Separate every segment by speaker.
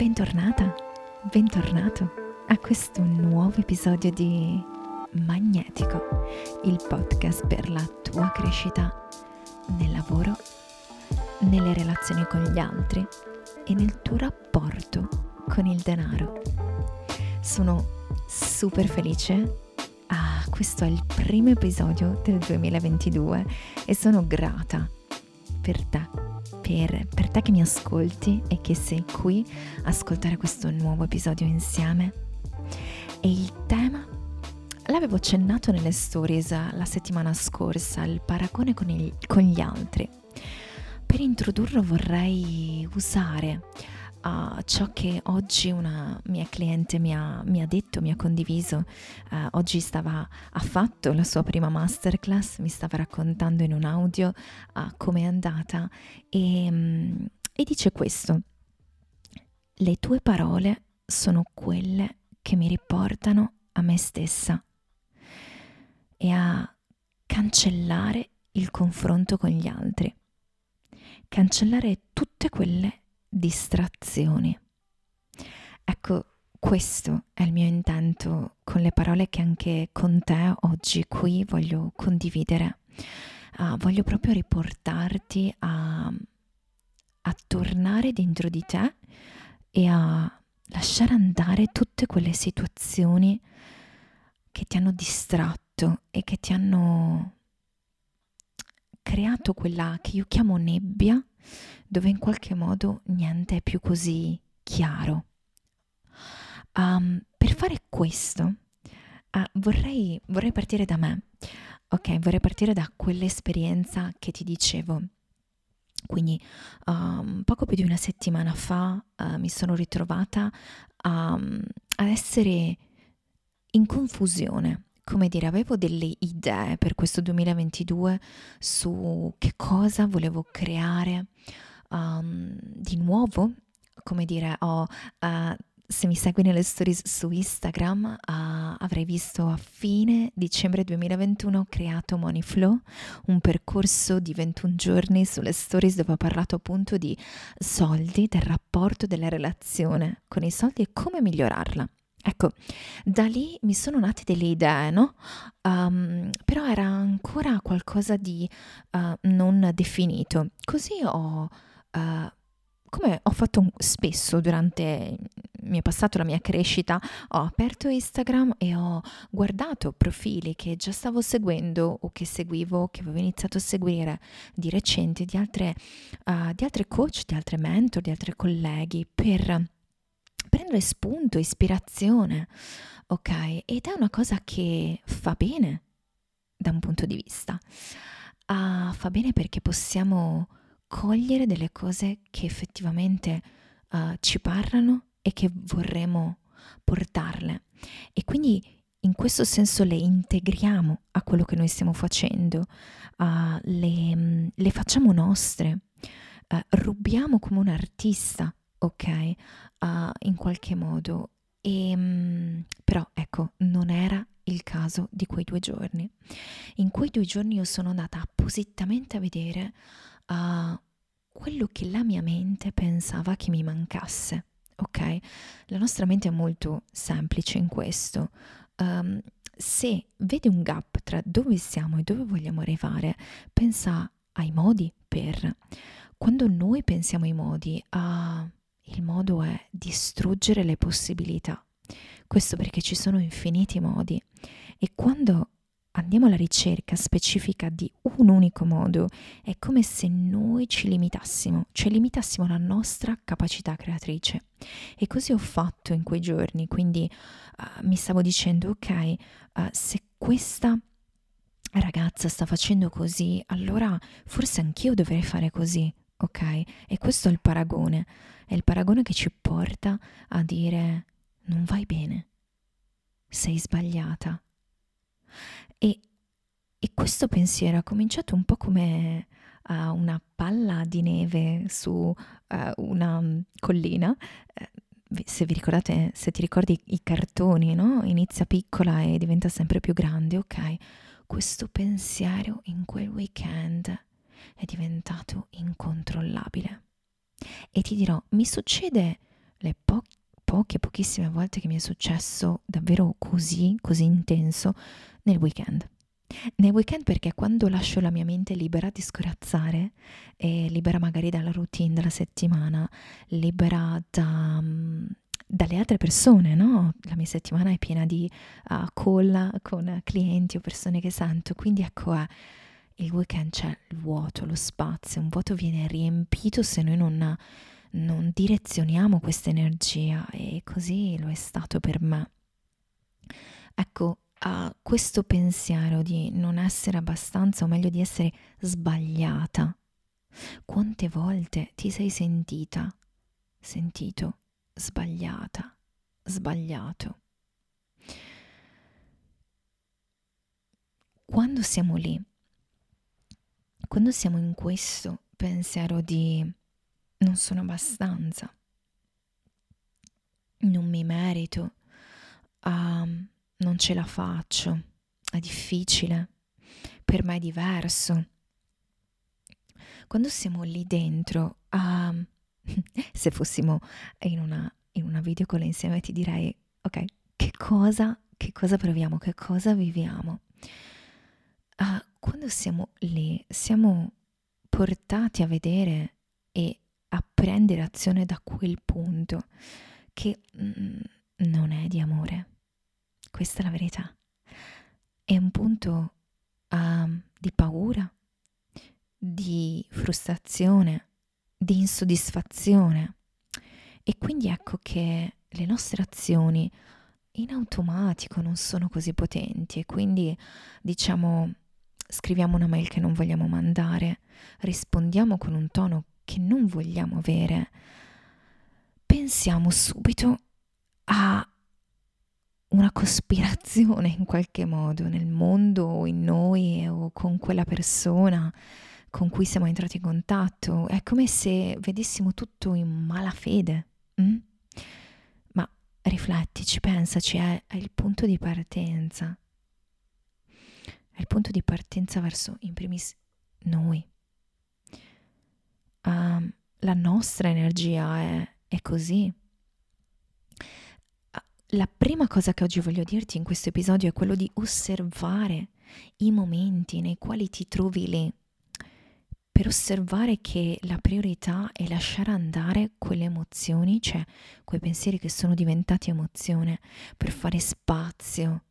Speaker 1: Bentornata, bentornato a questo nuovo episodio di Magnetico, il podcast per la tua crescita nel lavoro, nelle relazioni con gli altri e nel tuo rapporto con il denaro. Sono super felice. Ah, questo è il primo episodio del 2022 e sono grata per te, per, per te che mi ascolti e che sei qui a ascoltare questo nuovo episodio insieme. E il tema l'avevo accennato nelle stories la settimana scorsa, il paragone con, il, con gli altri. Per introdurlo vorrei usare uh, ciò che oggi una mia cliente mi ha, mi ha detto, mi ha condiviso. Uh, oggi stava, ha fatto la sua prima masterclass, mi stava raccontando in un audio uh, come è andata e, um, e dice questo. Le tue parole sono quelle che mi riportano a me stessa e a cancellare il confronto con gli altri, cancellare tutte quelle distrazioni. Ecco, questo è il mio intento con le parole che anche con te oggi qui voglio condividere. Uh, voglio proprio riportarti a, a tornare dentro di te e a lasciare andare tutte quelle situazioni che ti hanno distratto e che ti hanno creato quella che io chiamo nebbia dove in qualche modo niente è più così chiaro. Um, per fare questo uh, vorrei, vorrei partire da me, ok? Vorrei partire da quell'esperienza che ti dicevo. Quindi um, poco più di una settimana fa uh, mi sono ritrovata um, a essere in confusione come dire, avevo delle idee per questo 2022 su che cosa volevo creare um, di nuovo. Come dire, ho, uh, se mi segui nelle stories su Instagram, uh, avrai visto a fine dicembre 2021 ho creato Money Flow, un percorso di 21 giorni sulle stories dove ho parlato appunto di soldi, del rapporto, della relazione con i soldi e come migliorarla. Ecco, da lì mi sono nate delle idee, no? Um, però era ancora qualcosa di uh, non definito. Così ho, uh, come ho fatto spesso durante il mio passato, la mia crescita, ho aperto Instagram e ho guardato profili che già stavo seguendo o che seguivo, che avevo iniziato a seguire di recente, di altre, uh, di altre coach, di altre mentor, di altri colleghi per prendere spunto, ispirazione, ok? Ed è una cosa che fa bene da un punto di vista. Uh, fa bene perché possiamo cogliere delle cose che effettivamente uh, ci parlano e che vorremmo portarle. E quindi in questo senso le integriamo a quello che noi stiamo facendo, uh, le, le, facciamo nostre, rubiamo come un artista ok? Uh, in qualche modo. E, um, però ecco, non era il caso di quei due giorni. In quei due giorni io sono andata appositamente a vedere uh, quello che la mia mente pensava che mi mancasse. Ok? La nostra mente è molto semplice in questo. Um, se vede un gap tra dove siamo e dove vogliamo arrivare, pensa ai modi per. Quando noi pensiamo ai modi, a uh, il modo è distruggere le possibilità. Questo perché ci sono infiniti modi e quando andiamo alla ricerca specifica di un unico modo, è come se noi ci limitassimo, cioè limitassimo la nostra capacità creatrice. E così ho fatto in quei giorni, quindi uh, mi stavo dicendo, ok, uh, se questa ragazza sta facendo così, allora forse anch'io dovrei fare così, ok? E questo è il paragone. È il paragone che ci porta a dire non vai bene, sei sbagliata. E, e questo pensiero ha cominciato un po' come uh, una palla di neve su uh, una um, collina. Uh, se vi ricordate, se ti ricordi i cartoni, no? Inizia piccola e diventa sempre più grande, ok? Questo pensiero in quel weekend è diventato incontrollabile. E ti dirò, mi succede le po- poche, pochissime volte che mi è successo davvero così, così intenso nel weekend. Nel weekend perché quando lascio la mia mente libera di scorazzare, e libera magari dalla routine della settimana, libera da, mm, dalle altre persone, no? La mia settimana è piena di uh, call con clienti o persone che sento, quindi ecco, eh, il weekend c'è il vuoto, lo spazio, un vuoto viene riempito se noi non, non direzioniamo questa energia e così lo è stato per me. Ecco, a questo pensiero di non essere abbastanza, o meglio di essere sbagliata. Quante volte ti sei sentita, sentito, sbagliata, sbagliato? Quando siamo lì, quando siamo in questo pensiero di non sono abbastanza, non mi merito, um, non ce la faccio, è difficile, per me è diverso. Quando siamo lì dentro, uh, se fossimo in una, in una videocall insieme ti direi, ok, che cosa, che cosa proviamo, che cosa viviamo? Uh, quando siamo lì, siamo portati a vedere e a prendere azione da quel punto che mm, non è di amore questa è la verità. È un punto uh, di paura, di frustrazione, di insoddisfazione. E quindi ecco che le nostre azioni in automatico non sono così potenti e quindi diciamo scriviamo una mail che non vogliamo mandare, rispondiamo con un tono che non vogliamo avere, pensiamo subito a una cospirazione in qualche modo nel mondo o in noi o con quella persona con cui siamo entrati in contatto. È come se vedessimo tutto in malafede. Mm? Ma riflettici, pensaci, è, è il punto di partenza. È il punto di partenza verso, in primis, noi. Um, la nostra energia è, è così la prima cosa che oggi voglio dirti in questo episodio è quello di osservare i momenti nei quali ti trovi lì, per osservare che la priorità è lasciare andare quelle emozioni, cioè quei pensieri che sono diventati emozione, per fare spazio,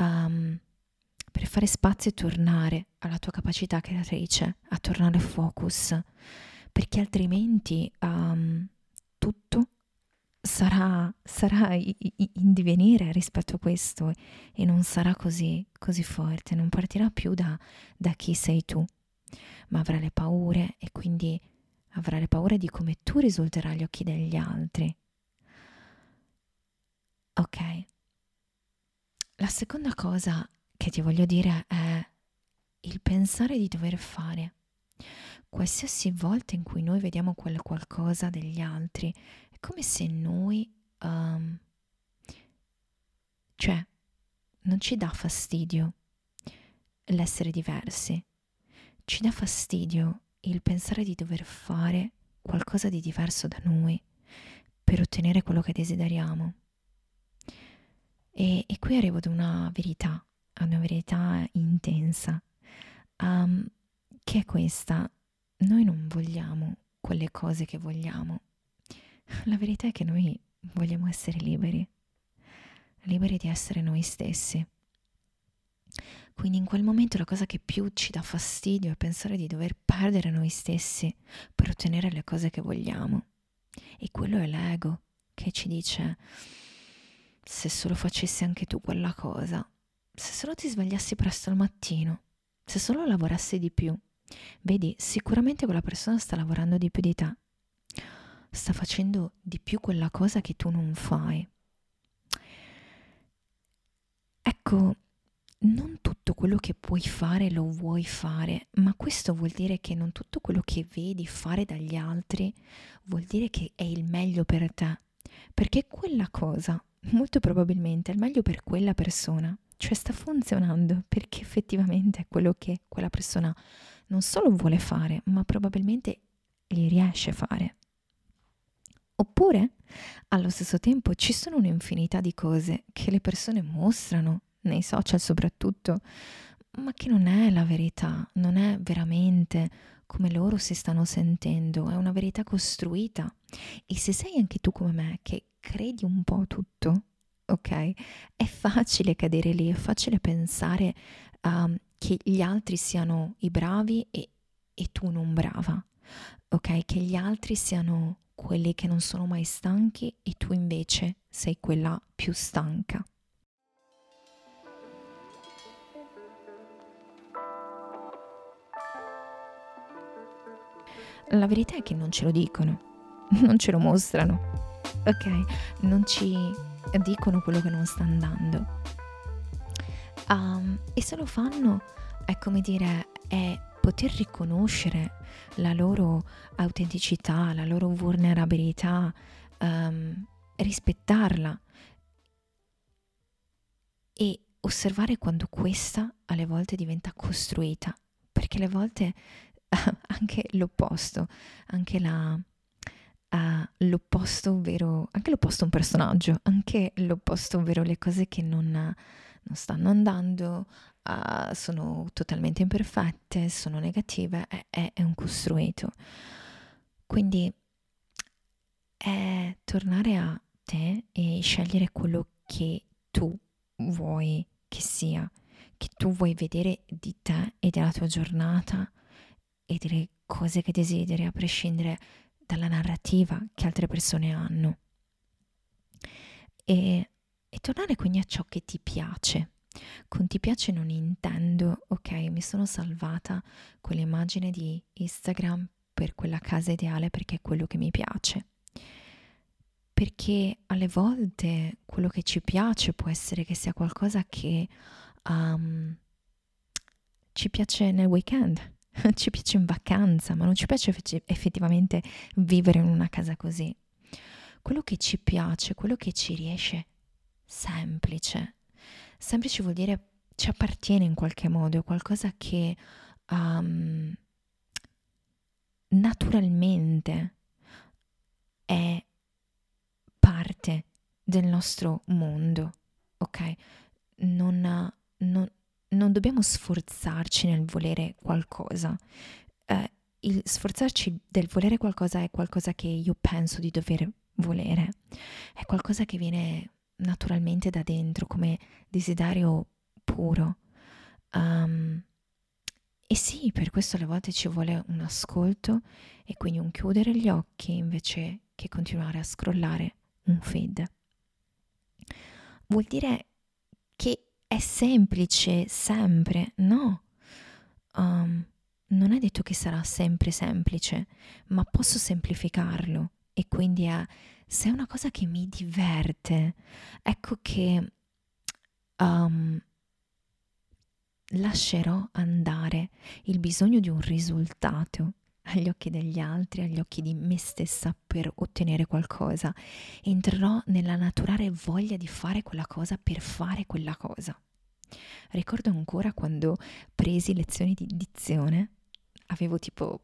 Speaker 1: um, per fare spazio e tornare alla tua capacità creatrice, a tornare focus, perché altrimenti um, tutto sarà, sarà in divenire rispetto a questo e non sarà così, così forte, non partirà più da, da chi sei tu, ma avrà le paure e quindi avrà le paure di come tu risulterai agli occhi degli altri. Ok. La seconda cosa che ti voglio dire è il pensare di dover fare. Qualsiasi volta in cui noi vediamo quel qualcosa degli altri è come se noi, um, cioè, non ci dà fastidio l'essere diversi, ci dà fastidio il pensare di dover fare qualcosa di diverso da noi per ottenere quello che desideriamo. E, e qui arrivo ad una verità, a una verità intensa, um, che è questa. Noi non vogliamo quelle cose che vogliamo, la verità è che noi vogliamo essere liberi, liberi di essere noi stessi. Quindi in quel momento la cosa che più ci dà fastidio è pensare di dover perdere noi stessi per ottenere le cose che vogliamo. E quello è l'ego che ci dice se solo facessi anche tu quella cosa, se solo ti svegliassi presto al mattino, se solo lavorassi di più. Vedi, sicuramente quella persona sta lavorando di più di te sta facendo di più quella cosa che tu non fai. Ecco, non tutto quello che puoi fare lo vuoi fare, ma questo vuol dire che non tutto quello che vedi fare dagli altri vuol dire che è il meglio per te, perché quella cosa molto probabilmente è il meglio per quella persona, cioè sta funzionando perché effettivamente è quello che quella persona non solo vuole fare, ma probabilmente gli riesce a fare. Oppure, allo stesso tempo, ci sono un'infinità di cose che le persone mostrano, nei social soprattutto, ma che non è la verità, non è veramente come loro si stanno sentendo, è una verità costruita. E se sei anche tu come me, che credi un po' tutto, ok? È facile cadere lì, è facile pensare um, che gli altri siano i bravi e, e tu non brava, ok? Che gli altri siano quelli che non sono mai stanchi e tu invece sei quella più stanca. La verità è che non ce lo dicono, non ce lo mostrano, ok? Non ci dicono quello che non sta andando. Um, e se lo fanno è come dire, è poter riconoscere la loro autenticità, la loro vulnerabilità, um, rispettarla e osservare quando questa alle volte diventa costruita, perché alle volte anche l'opposto, anche la, uh, l'opposto, ovvero anche l'opposto un personaggio, anche l'opposto, ovvero le cose che non, non stanno andando, uh, sono totalmente imperfette, sono negative, è, è, è un costruito. Quindi è tornare a te e scegliere quello che tu vuoi che sia, che tu vuoi vedere di te e della tua giornata e delle cose che desideri, a prescindere dalla narrativa che altre persone hanno. E, e tornare quindi a ciò che ti piace. Con ti piace non intendo, ok, mi sono salvata quell'immagine di Instagram per quella casa ideale perché è quello che mi piace. Perché alle volte quello che ci piace può essere che sia qualcosa che um, ci piace nel weekend, ci piace in vacanza, ma non ci piace effettivamente vivere in una casa così. Quello che ci piace, quello che ci riesce semplice. Semplice vuol dire ci appartiene in qualche modo, è qualcosa che um, naturalmente è parte del nostro mondo, ok? Non, non, non dobbiamo sforzarci nel volere qualcosa. Eh, il sforzarci del volere qualcosa è qualcosa che io penso di dover volere, è qualcosa che viene naturalmente da dentro come desiderio puro. Um, e sì, per questo alle volte ci vuole un ascolto e quindi un chiudere gli occhi invece che continuare a scrollare un feed. Vuol dire che è semplice sempre, no. Um, non è detto che sarà sempre semplice, ma posso semplificarlo e quindi è, se è una cosa che mi diverte, ecco che um, lascerò andare il bisogno di un risultato agli occhi degli altri, agli occhi di me stessa per ottenere qualcosa. Entrerò nella naturale voglia di fare quella cosa per fare quella cosa. Ricordo ancora quando presi lezioni di dizione, avevo tipo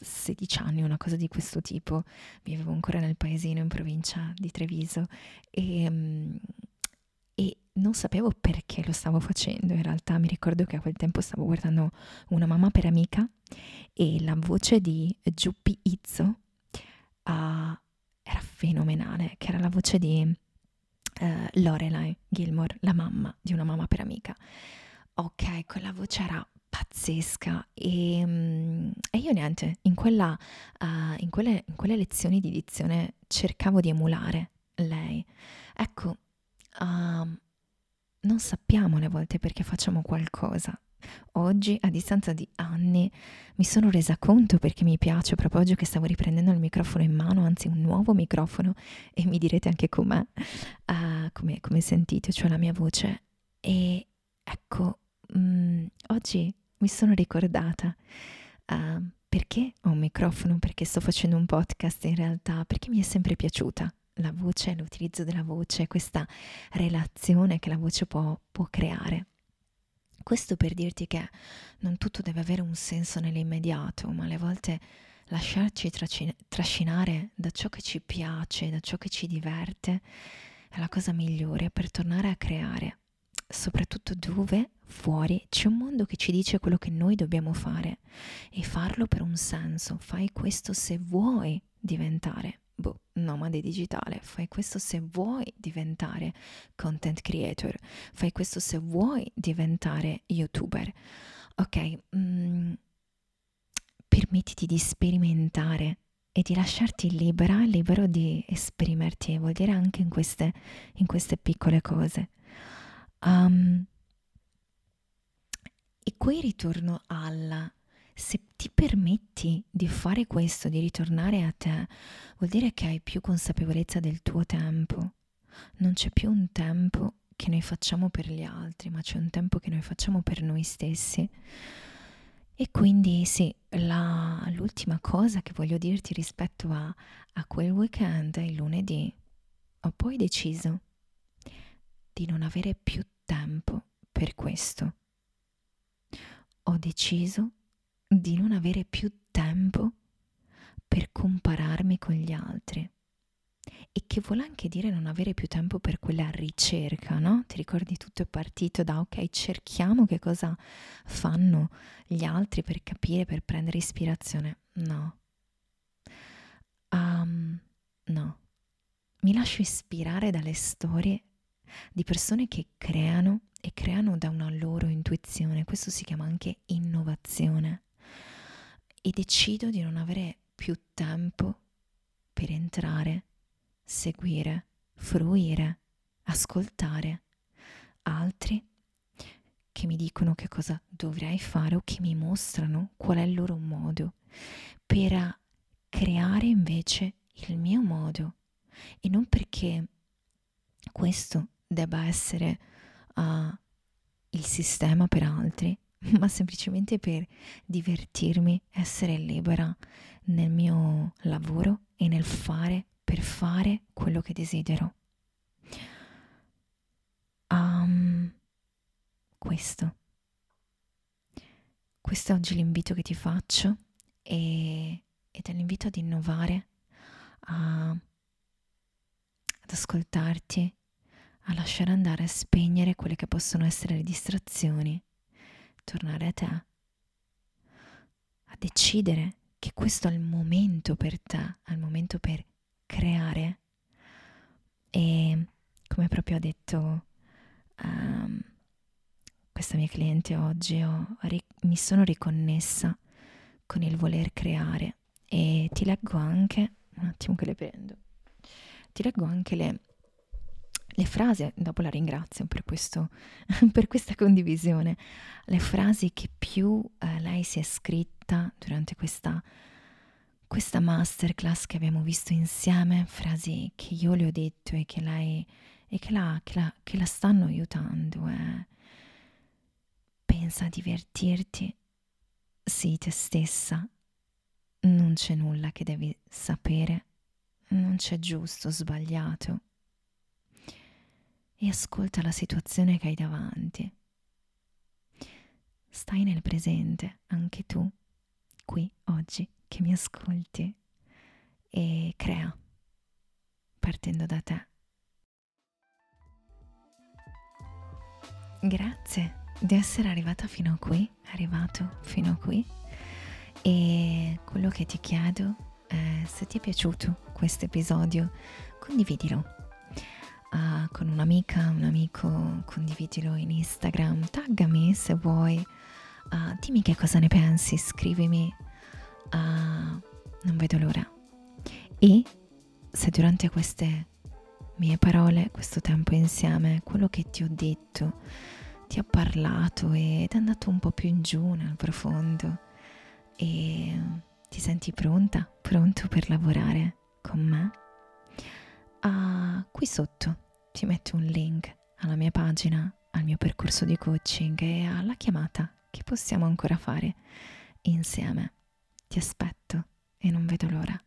Speaker 1: 16 anni, una cosa di questo tipo, vivevo ancora nel paesino in provincia di Treviso e, mm, non sapevo perché lo stavo facendo, in realtà mi ricordo che a quel tempo stavo guardando una mamma per amica e la voce di Giuppi Izzo uh, era fenomenale, che era la voce di uh, Lorelai Gilmore, la mamma di una mamma per amica. Ok, quella voce era pazzesca e, um, e io niente, in, quella, uh, in, quelle, in quelle lezioni di dizione cercavo di emulare lei. Ecco, uh, non sappiamo alle volte perché facciamo qualcosa. Oggi, a distanza di anni, mi sono resa conto perché mi piace, proprio oggi che stavo riprendendo il microfono in mano, anzi un nuovo microfono, e mi direte anche com'è, uh, come, come sentite, cioè la mia voce. E ecco, um, oggi mi sono ricordata uh, perché ho un microfono, perché sto facendo un podcast in realtà, perché mi è sempre piaciuta la voce, l'utilizzo della voce, questa relazione che la voce può, può creare. Questo per dirti che non tutto deve avere un senso nell'immediato, ma alle volte lasciarci trascinare da ciò che ci piace, da ciò che ci diverte, è la cosa migliore per tornare a creare, soprattutto dove fuori c'è un mondo che ci dice quello che noi dobbiamo fare e farlo per un senso. Fai questo se vuoi diventare boh, nomade digitale, fai questo se vuoi diventare content creator, fai questo se vuoi diventare youtuber. Ok, mm, permettiti di sperimentare e di lasciarti libera, libero di esprimerti, vuol dire anche in queste, in queste piccole cose. Um, e qui ritorno alla se ti permetti di fare questo, di ritornare a te, vuol dire che hai più consapevolezza del tuo tempo. Non c'è più un tempo che noi facciamo per gli altri, ma c'è un tempo che noi facciamo per noi stessi. E quindi sì, la, l'ultima cosa che voglio dirti rispetto a, a quel weekend, il lunedì, ho poi deciso di non avere più tempo per questo. Ho deciso di non avere più tempo per compararmi con gli altri. E che vuole anche dire non avere più tempo per quella ricerca, no? Ti ricordi tutto è partito da ok, cerchiamo che cosa fanno gli altri per capire, per prendere ispirazione. No. Um, no. Mi lascio ispirare dalle storie di persone che creano e creano da una loro intuizione. Questo si chiama anche innovazione e decido di non avere più tempo per entrare, seguire, fruire, ascoltare altri che mi dicono che cosa dovrei fare o che mi mostrano qual è il loro modo per creare invece il mio modo. E non perché questo debba essere uh, il sistema per altri, ma semplicemente per divertirmi, essere libera nel mio lavoro e nel fare per fare quello che desidero. Um, questo. Questo è oggi l'invito che ti faccio e, ed è l'invito ad innovare, a, ad ascoltarti, a lasciare andare a spegnere quelle che possono essere le distrazioni tornare a te, a decidere che questo è il momento per te, è il momento per creare. E come proprio ha detto um, questa mia cliente oggi, ho, mi sono riconnessa con il voler creare. E ti leggo anche, un attimo che le prendo, ti leggo anche le le frasi, dopo la ringrazio per, questo, per questa condivisione, le frasi che più eh, lei si è scritta durante questa, questa masterclass che abbiamo visto insieme, frasi che io le ho detto e che lei e che la, che la, che la stanno aiutando. Eh. Pensa a divertirti, sii te stessa, non c'è nulla che devi sapere, non c'è giusto o sbagliato e ascolta la situazione che hai davanti. Stai nel presente, anche tu, qui, oggi, che mi ascolti e crea, partendo da te. Grazie di essere arrivata fino a qui, arrivato fino a qui e quello che ti chiedo è se ti è piaciuto questo episodio condividilo uh, con un'amica, un amico, condividilo in Instagram, taggami se vuoi, uh, dimmi che cosa ne pensi, scrivimi, uh, non vedo l'ora. E se durante queste mie parole, questo tempo insieme, quello che ti ho detto, ti ha parlato ed è andato un po' più in giù nel profondo e ti senti pronta, pronto per lavorare con me? Uh, qui sotto ti metto un link alla mia pagina, al mio percorso di coaching e alla chiamata che possiamo ancora fare insieme. Ti aspetto e non vedo l'ora.